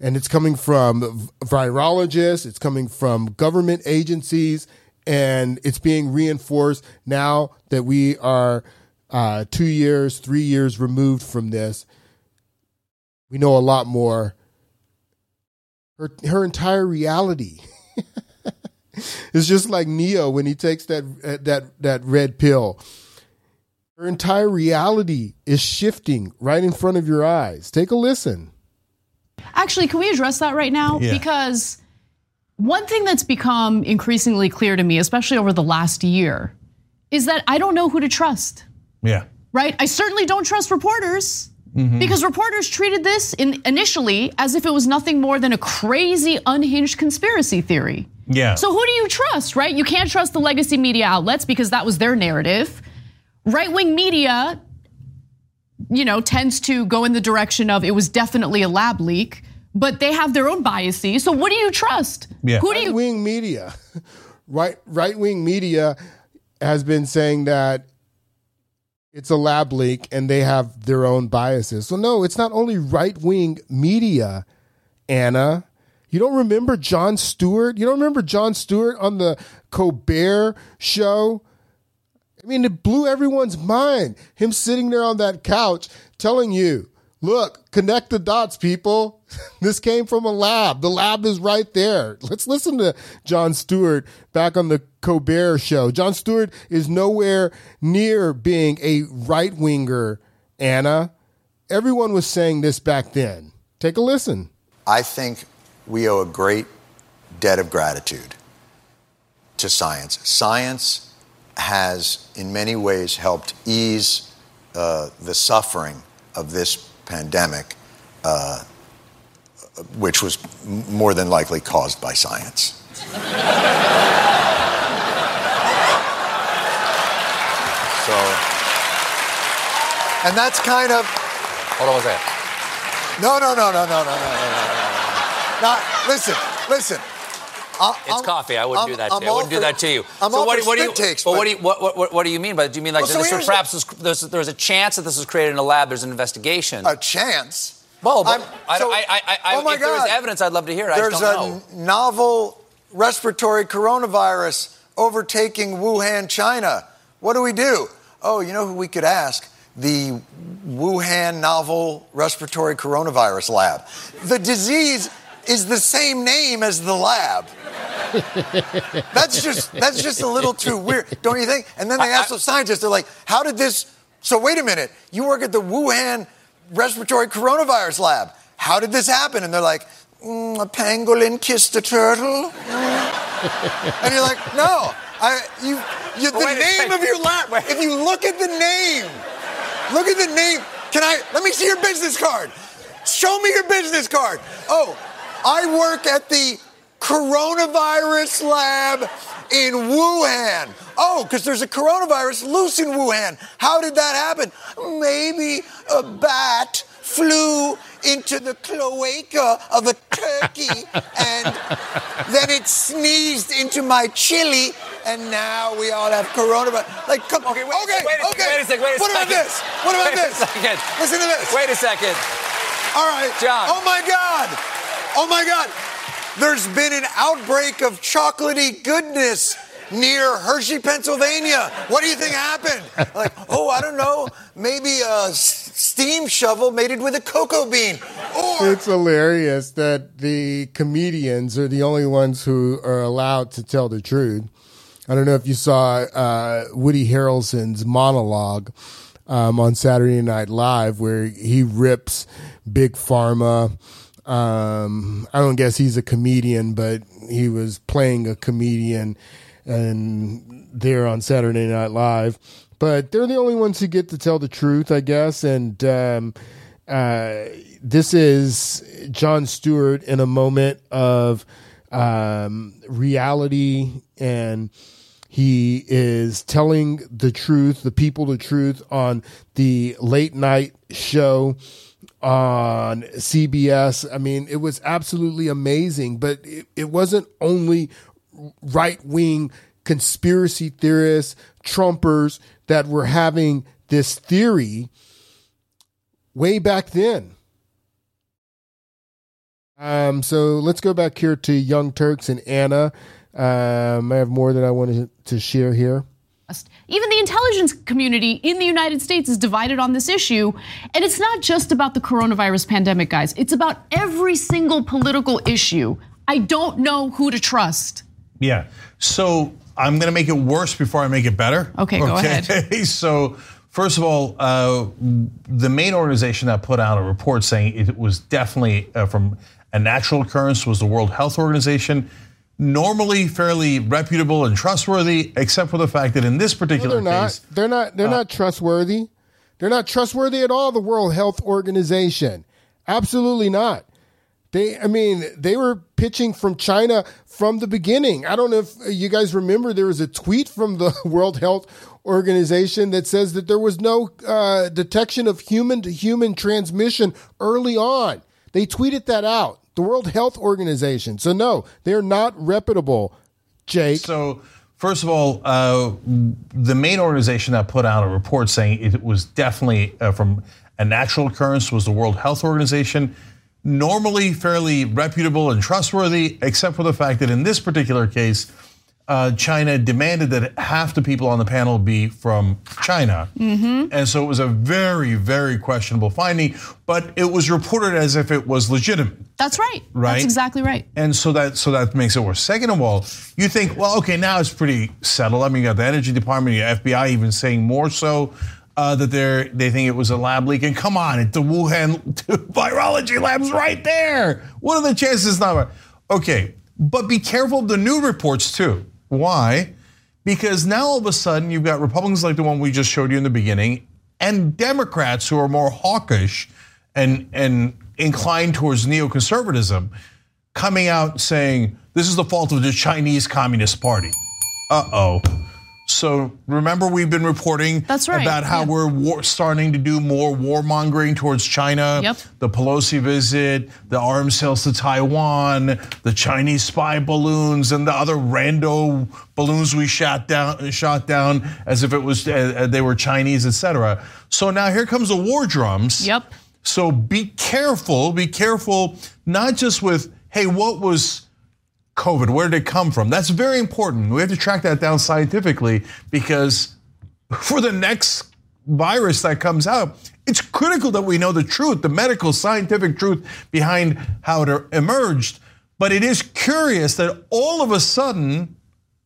[SPEAKER 1] and it's coming from virologists it's coming from government agencies and it's being reinforced now that we are uh, two years, three years removed from this. We know a lot more. Her her entire reality is just like Neo when he takes that that that red pill. Her entire reality is shifting right in front of your eyes. Take a listen.
[SPEAKER 13] Actually, can we address that right now?
[SPEAKER 1] Yeah.
[SPEAKER 13] Because one thing that's become increasingly clear to me, especially over the last year, is that I don't know who to trust,
[SPEAKER 14] Yeah.
[SPEAKER 13] right? I certainly don't trust reporters. Mm-hmm. Because reporters treated this in, initially as if it was nothing more than a crazy, unhinged conspiracy theory.
[SPEAKER 14] Yeah.
[SPEAKER 13] So who do you trust, right? You can't trust the legacy media outlets because that was their narrative. Right wing media, you know, tends to go in the direction of it was definitely a lab leak, but they have their own biases. So what do you trust? Who do you
[SPEAKER 1] right wing media, right right wing media has been saying that it's a lab leak and they have their own biases. So no, it's not only right wing media, Ana. You don't remember Jon Stewart? You don't remember Jon Stewart on the Colbert show? I mean, it blew everyone's mind. Him sitting there on that couch telling you, look, connect the dots, people. this came from a lab. The lab is right there. Let's listen to Jon Stewart back on the Colbert show. Jon Stewart is nowhere near being a right winger, Ana. Everyone was saying this back then. Take a listen.
[SPEAKER 15] I think we owe a great debt of gratitude to science. Science has, in many ways, helped ease uh, the suffering of this pandemic, uh, which was m- more than likely caused by science. So, and that's kind of.
[SPEAKER 16] Hold on one second.
[SPEAKER 15] No, no, no, no, no, no, no, no, no, no. Now, listen, listen. I-
[SPEAKER 16] It's coffee. I wouldn't
[SPEAKER 15] I'm-
[SPEAKER 16] do that
[SPEAKER 15] I'm
[SPEAKER 16] to you. I wouldn't
[SPEAKER 15] all
[SPEAKER 16] do that to you.
[SPEAKER 15] I'm
[SPEAKER 16] so what,
[SPEAKER 15] for
[SPEAKER 16] do- what do you?
[SPEAKER 15] takes,
[SPEAKER 16] but what do you? What, what, what, do you mean by? Do you mean like
[SPEAKER 15] Well, so
[SPEAKER 16] this was perhaps was, there's, there's a chance that this was created in a lab? There's an investigation.
[SPEAKER 15] A chance?
[SPEAKER 16] Well, but
[SPEAKER 15] I'm-
[SPEAKER 16] I,
[SPEAKER 15] so-
[SPEAKER 16] I, I, I,
[SPEAKER 15] oh my
[SPEAKER 16] if
[SPEAKER 15] God.
[SPEAKER 16] evidence, I'd love to hear it. I
[SPEAKER 15] There's a novel respiratory coronavirus overtaking Wuhan, China. What do we do? Oh, you know who we could ask? The Wuhan novel respiratory coronavirus lab. The disease is the same name as the lab. that's just that's just a little too weird, don't you think? And then they ask the scientists, they're like, "How did this?" So wait a minute, you work at the Wuhan respiratory coronavirus lab. How did this happen? And they're like, mm, "A pangolin kissed a turtle." Mm. and you're like, "No, I you, you the
[SPEAKER 16] Wait
[SPEAKER 15] name
[SPEAKER 16] second.
[SPEAKER 15] of your lab. If you look at the name, look at the name. Can I? Let me see your business card. Show me your business card. Oh, I work at the coronavirus lab in Wuhan. Oh, because there's a coronavirus loose in Wuhan. How did that happen? Maybe a bat flew into the cloaca of a turkey and then it sneezed into my chili and now we all have coronavirus. Like, come on. okay,
[SPEAKER 16] wait,
[SPEAKER 15] okay,
[SPEAKER 16] wait a-
[SPEAKER 15] okay.
[SPEAKER 16] wait a second, wait a
[SPEAKER 15] what about this? What about
[SPEAKER 16] Wait a second.
[SPEAKER 15] Listen to this.
[SPEAKER 16] Wait a second.
[SPEAKER 15] All right.
[SPEAKER 16] John.
[SPEAKER 15] Oh my God. Oh my God. There's been an outbreak of chocolatey goodness near Hershey, Pennsylvania. What do you think happened? Like, oh, I don't know. Maybe a steam shovel mated with a cocoa bean. Or
[SPEAKER 1] It's hilarious that the comedians are the only ones who are allowed to tell the truth. I don't know if you saw uh, Woody Harrelson's monologue um, on Saturday Night Live where he rips Big Pharma. Um, I don't guess he's a comedian, but he was playing a comedian and there on Saturday Night Live. But they're the only ones who get to tell the truth, I guess. And um, uh, this is Jon Stewart in a moment of um, reality, and he is telling the truth, the people the truth on the late night show on CBS. I mean, it was absolutely amazing, but it, it wasn't only right wing conspiracy theorists, Trumpers that were having this theory way back then. Um, so let's go back here to Young Turks and Ana. Um, I have more that I wanted to share here.
[SPEAKER 13] Even the intelligence community in the United States is divided on this issue. And it's not just about the coronavirus pandemic, guys. It's about every single political issue. I don't know who to trust.
[SPEAKER 14] Yeah. So I'm going to make it worse before I make it better.
[SPEAKER 13] Okay, go ahead.
[SPEAKER 14] so, first of all, uh, the main organization that put out a report saying it was definitely uh, from a natural occurrence was the World Health Organization normally fairly reputable and trustworthy, except for the fact that in this particular
[SPEAKER 1] no, they're
[SPEAKER 14] case,
[SPEAKER 1] not. They're not. They're uh, not trustworthy. They're not trustworthy at all. The World Health Organization, absolutely not. They, I mean, they were pitching from China from the beginning. I don't know if you guys remember there was a tweet from the World Health Organization that says that there was no uh, detection of human to human transmission early on. They tweeted that out the World Health Organization. So no, they're not reputable, Jake.
[SPEAKER 14] So first of all, uh, the main organization that put out a report saying it was definitely uh, from a natural occurrence was the World Health Organization. Normally fairly reputable and trustworthy, except for the fact that in this particular case, uh, China demanded that half the people on the panel be from China.
[SPEAKER 13] Mm-hmm.
[SPEAKER 14] And so it was a very, very questionable finding, but it was reported as if it was legitimate.
[SPEAKER 13] That's right.
[SPEAKER 14] Right.
[SPEAKER 13] That's exactly right.
[SPEAKER 14] And so that so that makes it worse. Second of all, you think, well, okay, now it's pretty settled. I mean, you got the Energy Department, the FBI even saying more so. Uh, that they they think it was a lab leak, and come on, the Wuhan virology lab's right there. What are the chances? Not okay, but be careful of the new reports too. Why? Because now all of a sudden you've got Republicans like the one we just showed you in the beginning, and Democrats who are more hawkish and and inclined towards neoconservatism coming out saying this is the fault of the Chinese Communist Party. Uh oh. So remember, we've been reporting
[SPEAKER 13] right,
[SPEAKER 14] about how
[SPEAKER 13] yeah.
[SPEAKER 14] we're war, starting to do more warmongering towards China.
[SPEAKER 13] Yep.
[SPEAKER 14] The Pelosi visit, the arms sales to Taiwan, the Chinese spy balloons, and the other rando balloons we shot down, shot down as if it was uh, they were Chinese, etc. So now here comes the war drums.
[SPEAKER 13] Yep.
[SPEAKER 14] So be careful. Be careful, not just with hey, what was COVID? Where did it come from? That's very important. We have to track that down scientifically because for the next virus that comes out, it's critical that we know the truth, the medical, scientific truth behind how it emerged. But it is curious that all of a sudden,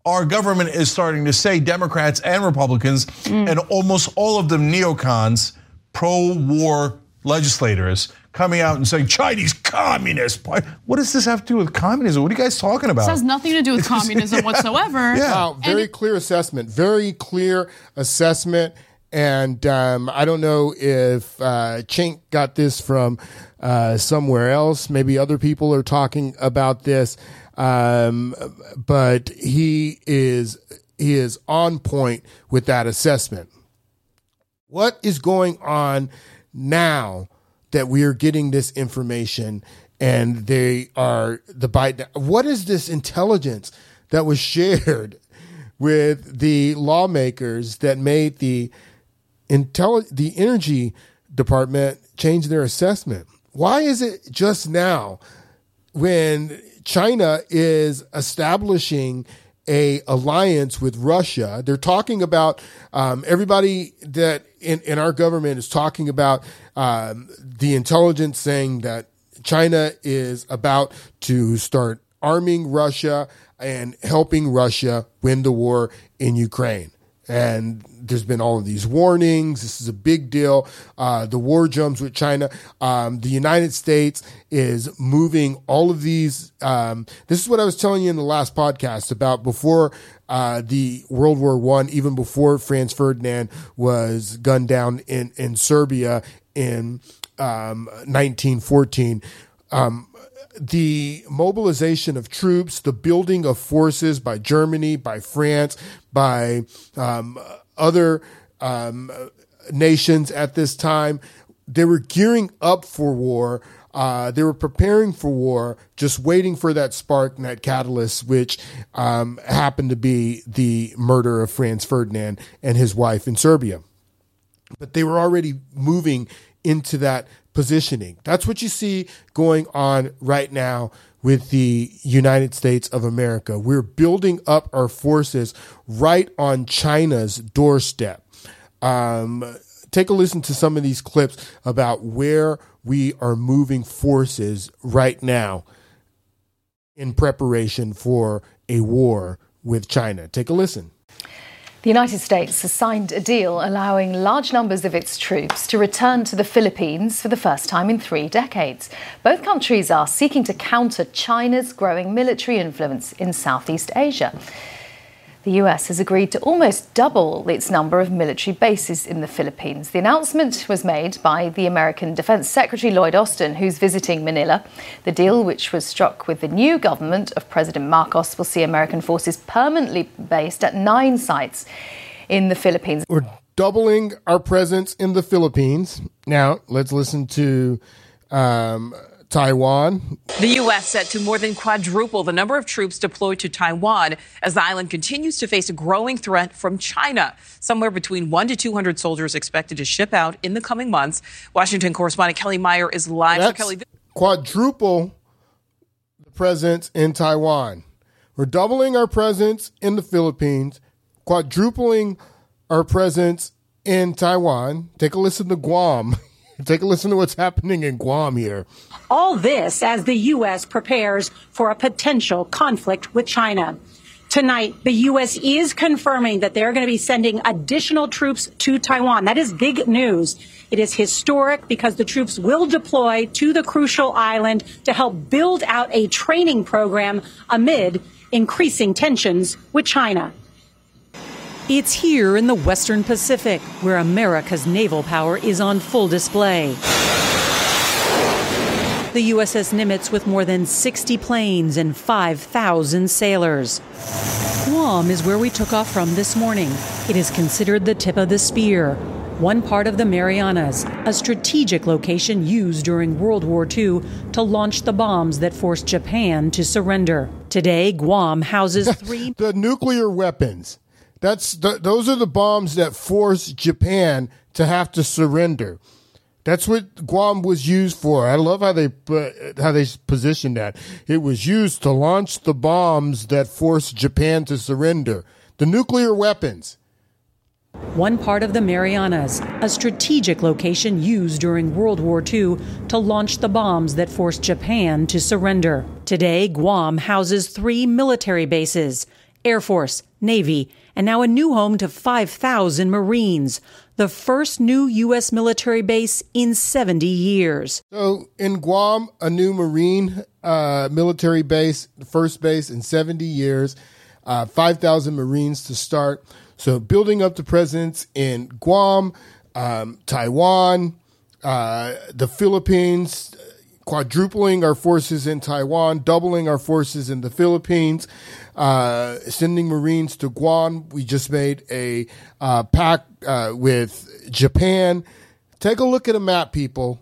[SPEAKER 14] our government is starting to say, Democrats and Republicans, mm. and almost all of them neocons, pro war legislators, coming out and saying Chinese communist. Party. What does this have to do with communism? What are you guys talking about?
[SPEAKER 13] This has nothing to do with communism whatsoever.
[SPEAKER 1] Wow, very
[SPEAKER 13] it-
[SPEAKER 1] clear assessment. Very clear assessment. And um, I don't know if uh, Cenk got this from uh, somewhere else. Maybe other people are talking about this, um, but he is he is on point with that assessment. What is going on now that we are getting this information and they are the Biden? What is this intelligence that was shared with the lawmakers that made the intelli- the energy department change their assessment? Why is it just now when China is establishing a alliance with Russia. They're talking about um, everybody that in, in our government is talking about um, the intelligence saying that China is about to start arming Russia and helping Russia win the war in Ukraine. And there's been all of these warnings. This is a big deal. Uh, the war drums with China. Um, the United States is moving all of these. Um, this is what I was telling you in the last podcast about before uh, the World War One, even before Franz Ferdinand was gunned down in in Serbia in um, 1914. Um, the mobilization of troops, the building of forces by Germany, by France, by um, other um, nations at this time, they were gearing up for war. Uh, they were preparing for war, just waiting for that spark and that catalyst, which um, happened to be the murder of Franz Ferdinand and his wife in Serbia. But they were already moving into that positioning. That's what you see going on right now with the United States of America. We're building up our forces right on China's doorstep. Um, take a listen to some of these clips about where we are moving forces right now in preparation for a war with China. Take a listen.
[SPEAKER 17] The United States has signed a deal allowing large numbers of its troops to return to the Philippines for the first time in three decades. Both countries are seeking to counter China's growing military influence in Southeast Asia. The US has agreed to almost double its number of military bases in the Philippines. The announcement was made by the American Defense Secretary Lloyd Austin, who's visiting Manila. The deal, which was struck with the new government of President Marcos, will see American forces permanently based at nine sites in the Philippines.
[SPEAKER 1] We're doubling our presence in the Philippines. Now, let's listen to um, Taiwan.
[SPEAKER 18] The U.S. set to more than quadruple the number of troops deployed to Taiwan as the island continues to face a growing threat from China. Somewhere between one to 200 soldiers expected to ship out in the coming months. Washington correspondent Kelly Meyer is live.
[SPEAKER 1] That's
[SPEAKER 18] Kelly,
[SPEAKER 1] quadruple the presence in Taiwan. We're doubling our presence in the Philippines, quadrupling our presence in Taiwan. Take a listen to Guam. Take a listen to what's happening in Guam here.
[SPEAKER 19] All this as the U.S. prepares for a potential conflict with China. Tonight, the U.S. is confirming that they're going to be sending additional troops to Taiwan. That is big news. It is historic because the troops will deploy to the crucial island to help build out a training program amid increasing tensions with China.
[SPEAKER 20] It's here in the Western Pacific where America's naval power is on full display. The USS Nimitz with more than 60 planes and 5,000 sailors. Guam is where we took off from this morning. It is considered the tip of the spear, one part of the Marianas, a strategic location used during World War II to launch the bombs that forced Japan to surrender. Today, Guam houses three.
[SPEAKER 1] the nuclear weapons. That's the, those are the bombs that forced Japan to have to surrender. That's what Guam was used for. I love how they how they positioned that. It was used to launch the bombs that forced Japan to surrender. The nuclear weapons.
[SPEAKER 20] One part of the Marianas, a strategic location used during World War II to launch the bombs that forced Japan to surrender. Today, Guam houses three military bases Air Force, Navy, and now a new home to 5,000 Marines, the first new U.S. military base in 70 years.
[SPEAKER 1] So in Guam, a new Marine uh, military base, the first base in 70 years, uh, 5,000 Marines to start. So building up the presence in Guam, um, Taiwan, uh, the Philippines, quadrupling our forces in Taiwan, doubling our forces in the Philippines, uh, sending Marines to Guam. We just made a uh, pact uh, with Japan. Take a look at a map, people.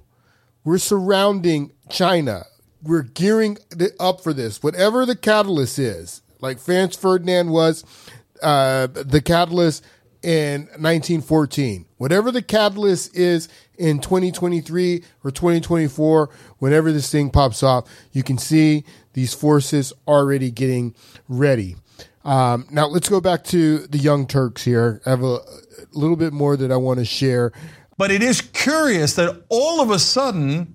[SPEAKER 1] We're surrounding China. We're gearing up for this. Whatever the catalyst is, like Franz Ferdinand was uh, the catalyst in 1914. Whatever the catalyst is in 2023 or 2024, whenever this thing pops off, you can see these forces already getting ready. Um, now let's go back to the Young Turks here. I have a, a little bit more that I want to share.
[SPEAKER 14] But it is curious that all of a sudden,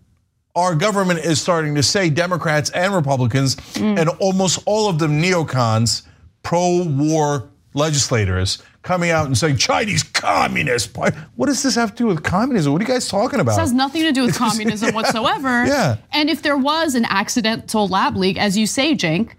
[SPEAKER 14] our government is starting to say Democrats and Republicans, mm. and almost all of them neocons, pro war legislators coming out and saying Chinese communist. What does this have to do with communism? What are you guys talking about?
[SPEAKER 13] This has nothing to do with communism
[SPEAKER 14] yeah.
[SPEAKER 13] whatsoever.
[SPEAKER 14] Yeah.
[SPEAKER 13] And if there was an accidental lab leak, as you say, Cenk,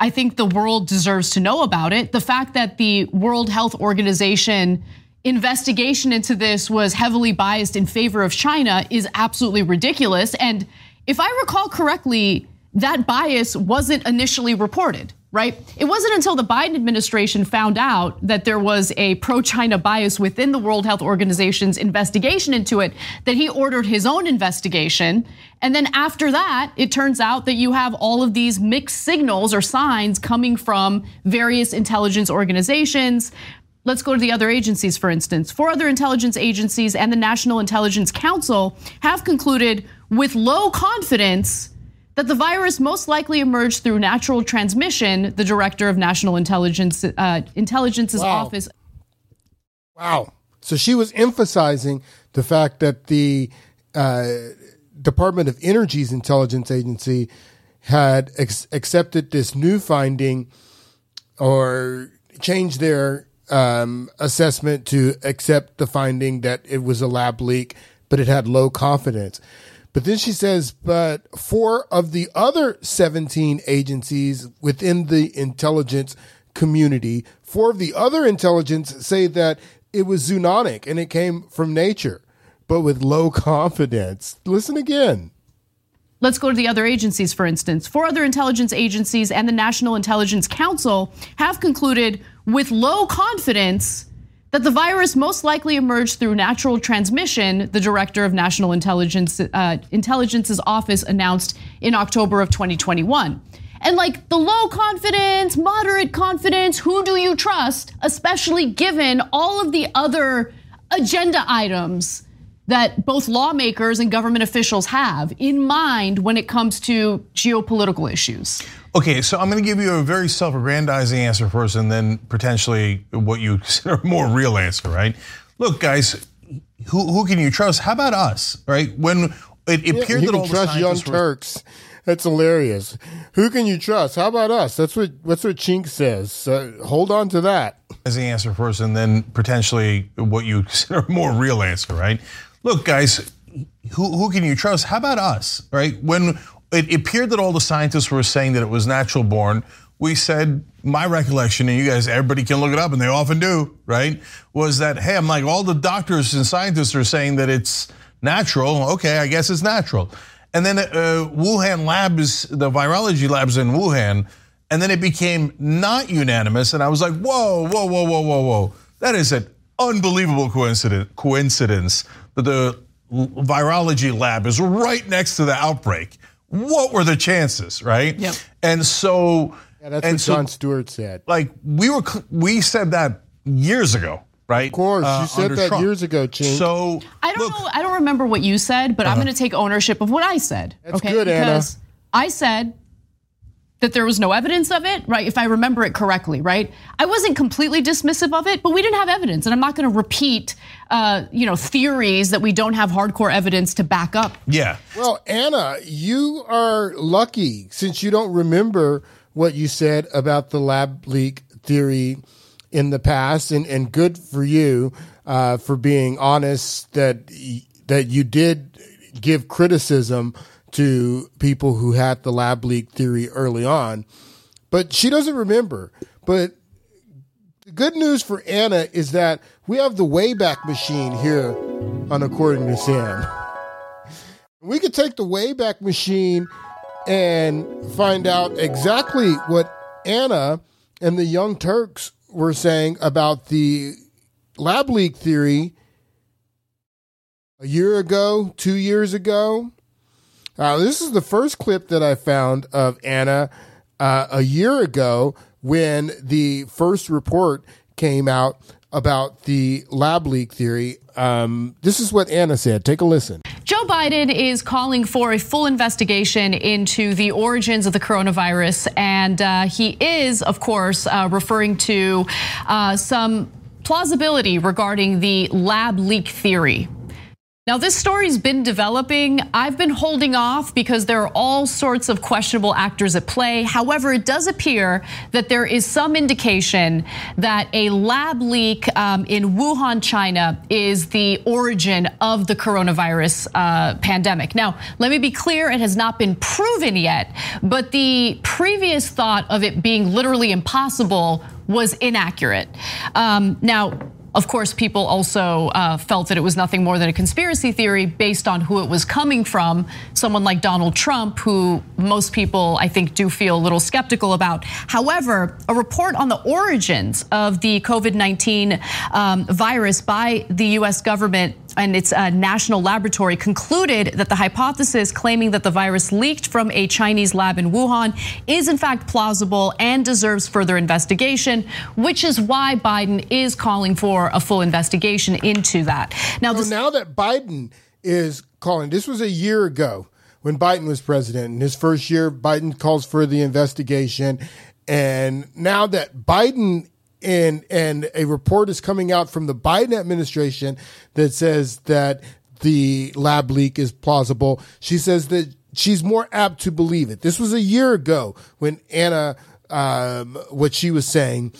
[SPEAKER 13] I think the world deserves to know about it. The fact that the World Health Organization investigation into this was heavily biased in favor of China is absolutely ridiculous. And if I recall correctly, that bias wasn't initially reported right? It wasn't until the Biden administration found out that there was a pro China bias within the World Health Organization's investigation into it that he ordered his own investigation. And then after that, it turns out that you have all of these mixed signals or signs coming from various intelligence organizations. Let's go to the other agencies, for instance. Four other intelligence agencies and the National Intelligence Council have concluded with low confidence that the virus most likely emerged through natural transmission. The director of National Intelligence uh, Intelligence's
[SPEAKER 1] Wow.
[SPEAKER 13] office
[SPEAKER 1] Wow. So she was emphasizing the fact that the uh, Department of Energy's intelligence agency had ex- accepted this new finding or changed their um, assessment to accept the finding that it was a lab leak, but it had low confidence. But then she says, but four of the other 17 agencies within the intelligence community, four of the other intelligence say that it was zoonotic and it came from nature, but with low confidence. Listen again.
[SPEAKER 13] Let's go to the other agencies, for instance. Four other intelligence agencies and the National Intelligence Council have concluded with low confidence that the virus most likely emerged through natural transmission, the director of National Intelligence uh, Intelligence's office announced in October of 2021. And like the low confidence, moderate confidence, who do you trust, especially given all of the other agenda items that both lawmakers and government officials have in mind when it comes to geopolitical issues?
[SPEAKER 14] Okay, so I'm going to give you a very self-aggrandizing answer first, and then potentially what you consider a more real answer, right? Look, guys, who who can you trust? How about us, right? When it
[SPEAKER 1] Yeah,
[SPEAKER 14] appeared
[SPEAKER 1] you
[SPEAKER 14] that all the
[SPEAKER 1] trust Young Turks. That's hilarious. Who can you trust? How about us? That's what that's what Cenk says. So hold on to that.
[SPEAKER 14] as the answer first, and then potentially what you consider a more real answer, right? Look, guys, who who can you trust? How about us, right? When it appeared that all the scientists were saying that it was natural born, we said my recollection, and you guys, everybody can look it up, and they often do, right? Was that hey, I'm like all the doctors and scientists are saying that it's natural. Okay, I guess it's natural. And then uh, Wuhan labs, the virology labs in Wuhan, and then it became not unanimous. And I was like, whoa, whoa, whoa, whoa, whoa, whoa. That is an unbelievable coincidence, coincidence that the virology lab is right next to the outbreak. What were the chances, right?
[SPEAKER 13] Yep.
[SPEAKER 14] And so,
[SPEAKER 1] Yeah, that's
[SPEAKER 14] and
[SPEAKER 1] what
[SPEAKER 14] so,
[SPEAKER 1] Jon Stewart said.
[SPEAKER 14] like we were, we said that years ago, right? Of
[SPEAKER 1] course, you uh, said that years ago, Cenk.
[SPEAKER 14] So
[SPEAKER 13] I don't know. I don't remember what you said, but I'm uh-huh. going to take ownership of what I said.
[SPEAKER 1] That's
[SPEAKER 13] okay?
[SPEAKER 1] good, Ana.
[SPEAKER 13] because I said that there was no evidence of it, right? If I remember it correctly, right? I wasn't completely dismissive of it, but we didn't have evidence, and I'm not going to repeat, uh, you know, theories that we don't have hardcore evidence to back up.
[SPEAKER 14] Yeah.
[SPEAKER 1] Well, Ana, you are lucky since you don't remember what you said about the lab leak theory in the past, and, and good for you uh, for being honest that that you did give criticism to people who had the lab leak theory early on, but she doesn't remember. But the good news for Ana is that we have the Wayback Machine here on According to Sam. We could take the Wayback Machine and find out exactly what Ana and the Young Turks were saying about the lab leak theory a year ago, two years ago. Uh, this is the first clip that I found of Ana uh, a year ago when the first report came out about the lab leak theory. Um, this is what Ana said. Take a listen.
[SPEAKER 13] Joe Biden is calling for a full investigation into the origins of the coronavirus. And uh, he is, of course, uh, referring to uh, some plausibility regarding the lab leak theory. Now, this story's been developing. I've been holding off because there are all sorts of questionable actors at play. However, it does appear that there is some indication that a lab leak um, in Wuhan, China, is the origin of the coronavirus uh, pandemic. Now, let me be clear it has not been proven yet, but the previous thought of it being literally impossible was inaccurate. Um, now, of course, people also uh, felt that it was nothing more than a conspiracy theory based on who it was coming from. Someone like Donald Trump, who most people, I think, do feel a little skeptical about. However, a report on the origins of the COVID 19 um, virus by the US government
[SPEAKER 21] and its uh, national laboratory concluded that the hypothesis claiming that the virus leaked from a Chinese lab in Wuhan is in fact plausible and deserves further investigation, which is why Biden is calling for a full investigation into that.
[SPEAKER 1] Now, this- now that Biden is calling, this was a year ago when Biden was president. In his first year, Biden calls for the investigation. And now that Biden and and a report is coming out from the Biden administration that says that the lab leak is plausible. She says that she's more apt to believe it. This was a year ago when Ana, um, what she was saying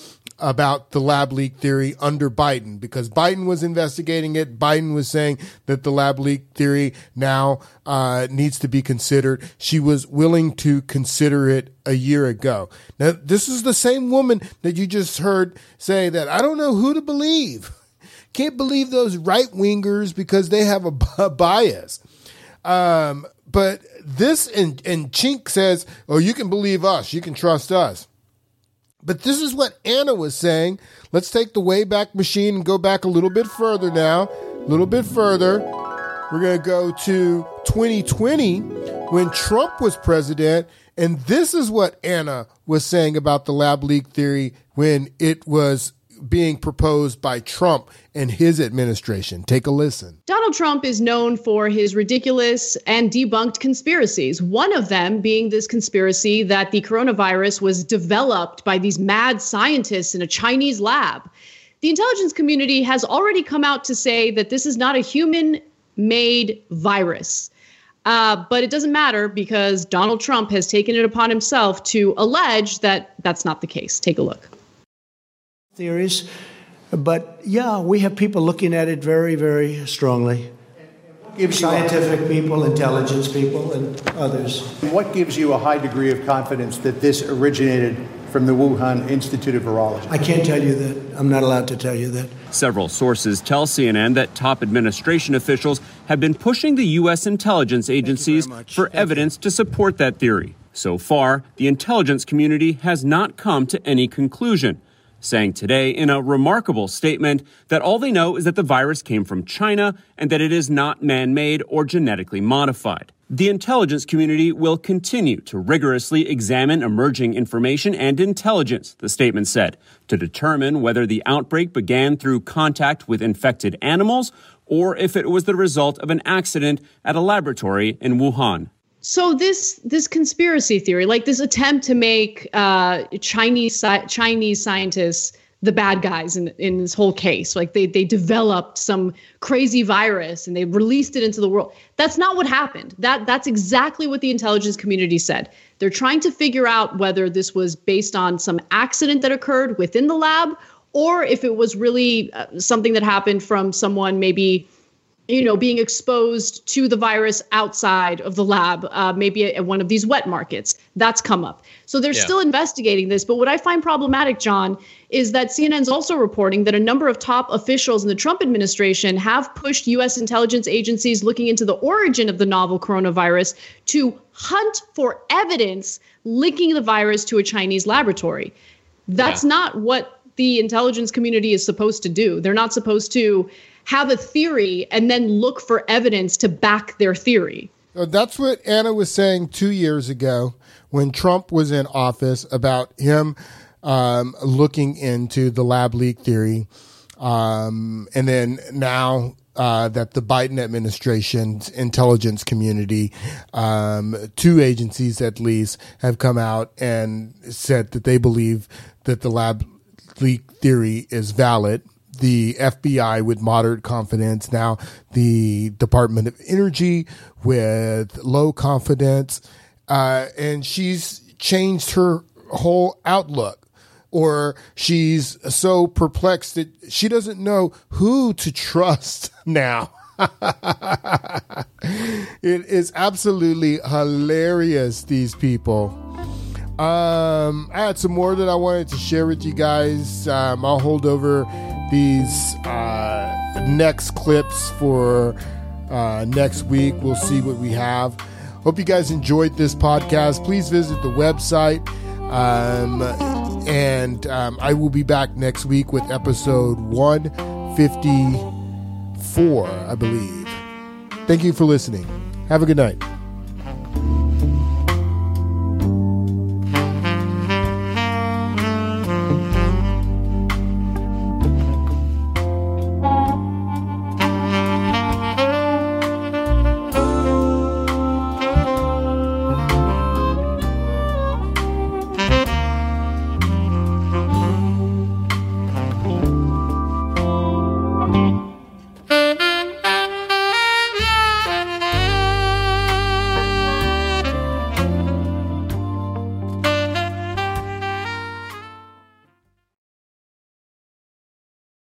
[SPEAKER 1] about the lab leak theory under Biden because Biden was investigating it. Biden was saying that the lab leak theory now uh, needs to be considered. She was willing to consider it a year ago. Now, this is the same woman that you just heard say that I don't know who to believe. Can't believe those right wingers because they have a bias. Um, but this and, and Cenk says, oh, you can believe us. You can trust us. But this is what Ana was saying. Let's take the Wayback Machine and go back a little bit further now. A little bit further. We're going to go to 2020 when Trump was president. And this is what Ana was saying about the lab leak theory when it was being proposed by Trump and his administration. Take a listen.
[SPEAKER 13] Donald Trump is known for his ridiculous and debunked conspiracies. One of them being this conspiracy that the coronavirus was developed by these mad scientists in a Chinese lab. The intelligence community has already come out to say that this is not a human made virus. Uh, but it doesn't matter because Donald Trump has taken it upon himself to allege that that's not the case. Take a look
[SPEAKER 22] theories. But yeah, we have people looking at it very, very strongly. Scientific people, intelligence people, and others.
[SPEAKER 23] What gives you a high degree of confidence that this originated from the Wuhan Institute of Virology?
[SPEAKER 22] I can't tell you that. I'm not allowed to tell you that.
[SPEAKER 24] Several sources tell CNN that top administration officials have been pushing the U.S. intelligence agencies for Thank evidence you. to support that theory. So far, the intelligence community has not come to any conclusion saying today in a remarkable statement that all they know is that the virus came from China and that it is not man made or genetically modified. The intelligence community will continue to rigorously examine emerging information and intelligence, the statement said, to determine whether the outbreak began through contact with infected animals or if it was the result of an accident at a laboratory in Wuhan.
[SPEAKER 13] So this this conspiracy theory, like this attempt to make uh, Chinese Chinese scientists the bad guys in, in this whole case. Like they they developed some crazy virus and they released it into the world. That's not what happened. That that's exactly what the intelligence community said. They're trying to figure out whether this was based on some accident that occurred within the lab or if it was really uh, something that happened from someone maybe you know, being exposed to the virus outside of the lab, uh, maybe at one of these wet markets. That's come up. So they're yeah. still investigating this. But what I find problematic, John, is that CNN's also reporting that a number of top officials in the Trump administration have pushed U.S. intelligence agencies looking into the origin of the novel coronavirus to hunt for evidence linking the virus to a Chinese laboratory. That's yeah. not what the intelligence community is supposed to do. They're not supposed to have a theory and then look for evidence to back their theory.
[SPEAKER 1] That's what Ana was saying two years ago when Trump was in office about him um, looking into the lab leak theory. Um, and then now uh, that the Biden administration's intelligence community, um, two agencies at least, have come out and said that they believe that the lab leak theory is valid the FBI with moderate confidence, now the Department of Energy with low confidence, uh, and she's changed her whole outlook. Or she's so perplexed that she doesn't know who to trust now. it is absolutely hilarious, these people. Um, I had some more that I wanted to share with you guys. Um, I'll hold over these uh, next clips for uh, next week. We'll see what we have. Hope you guys enjoyed this podcast. Please visit the website. Um, and um, I will be back next week with episode 154, I believe. Thank you for listening. Have a good night.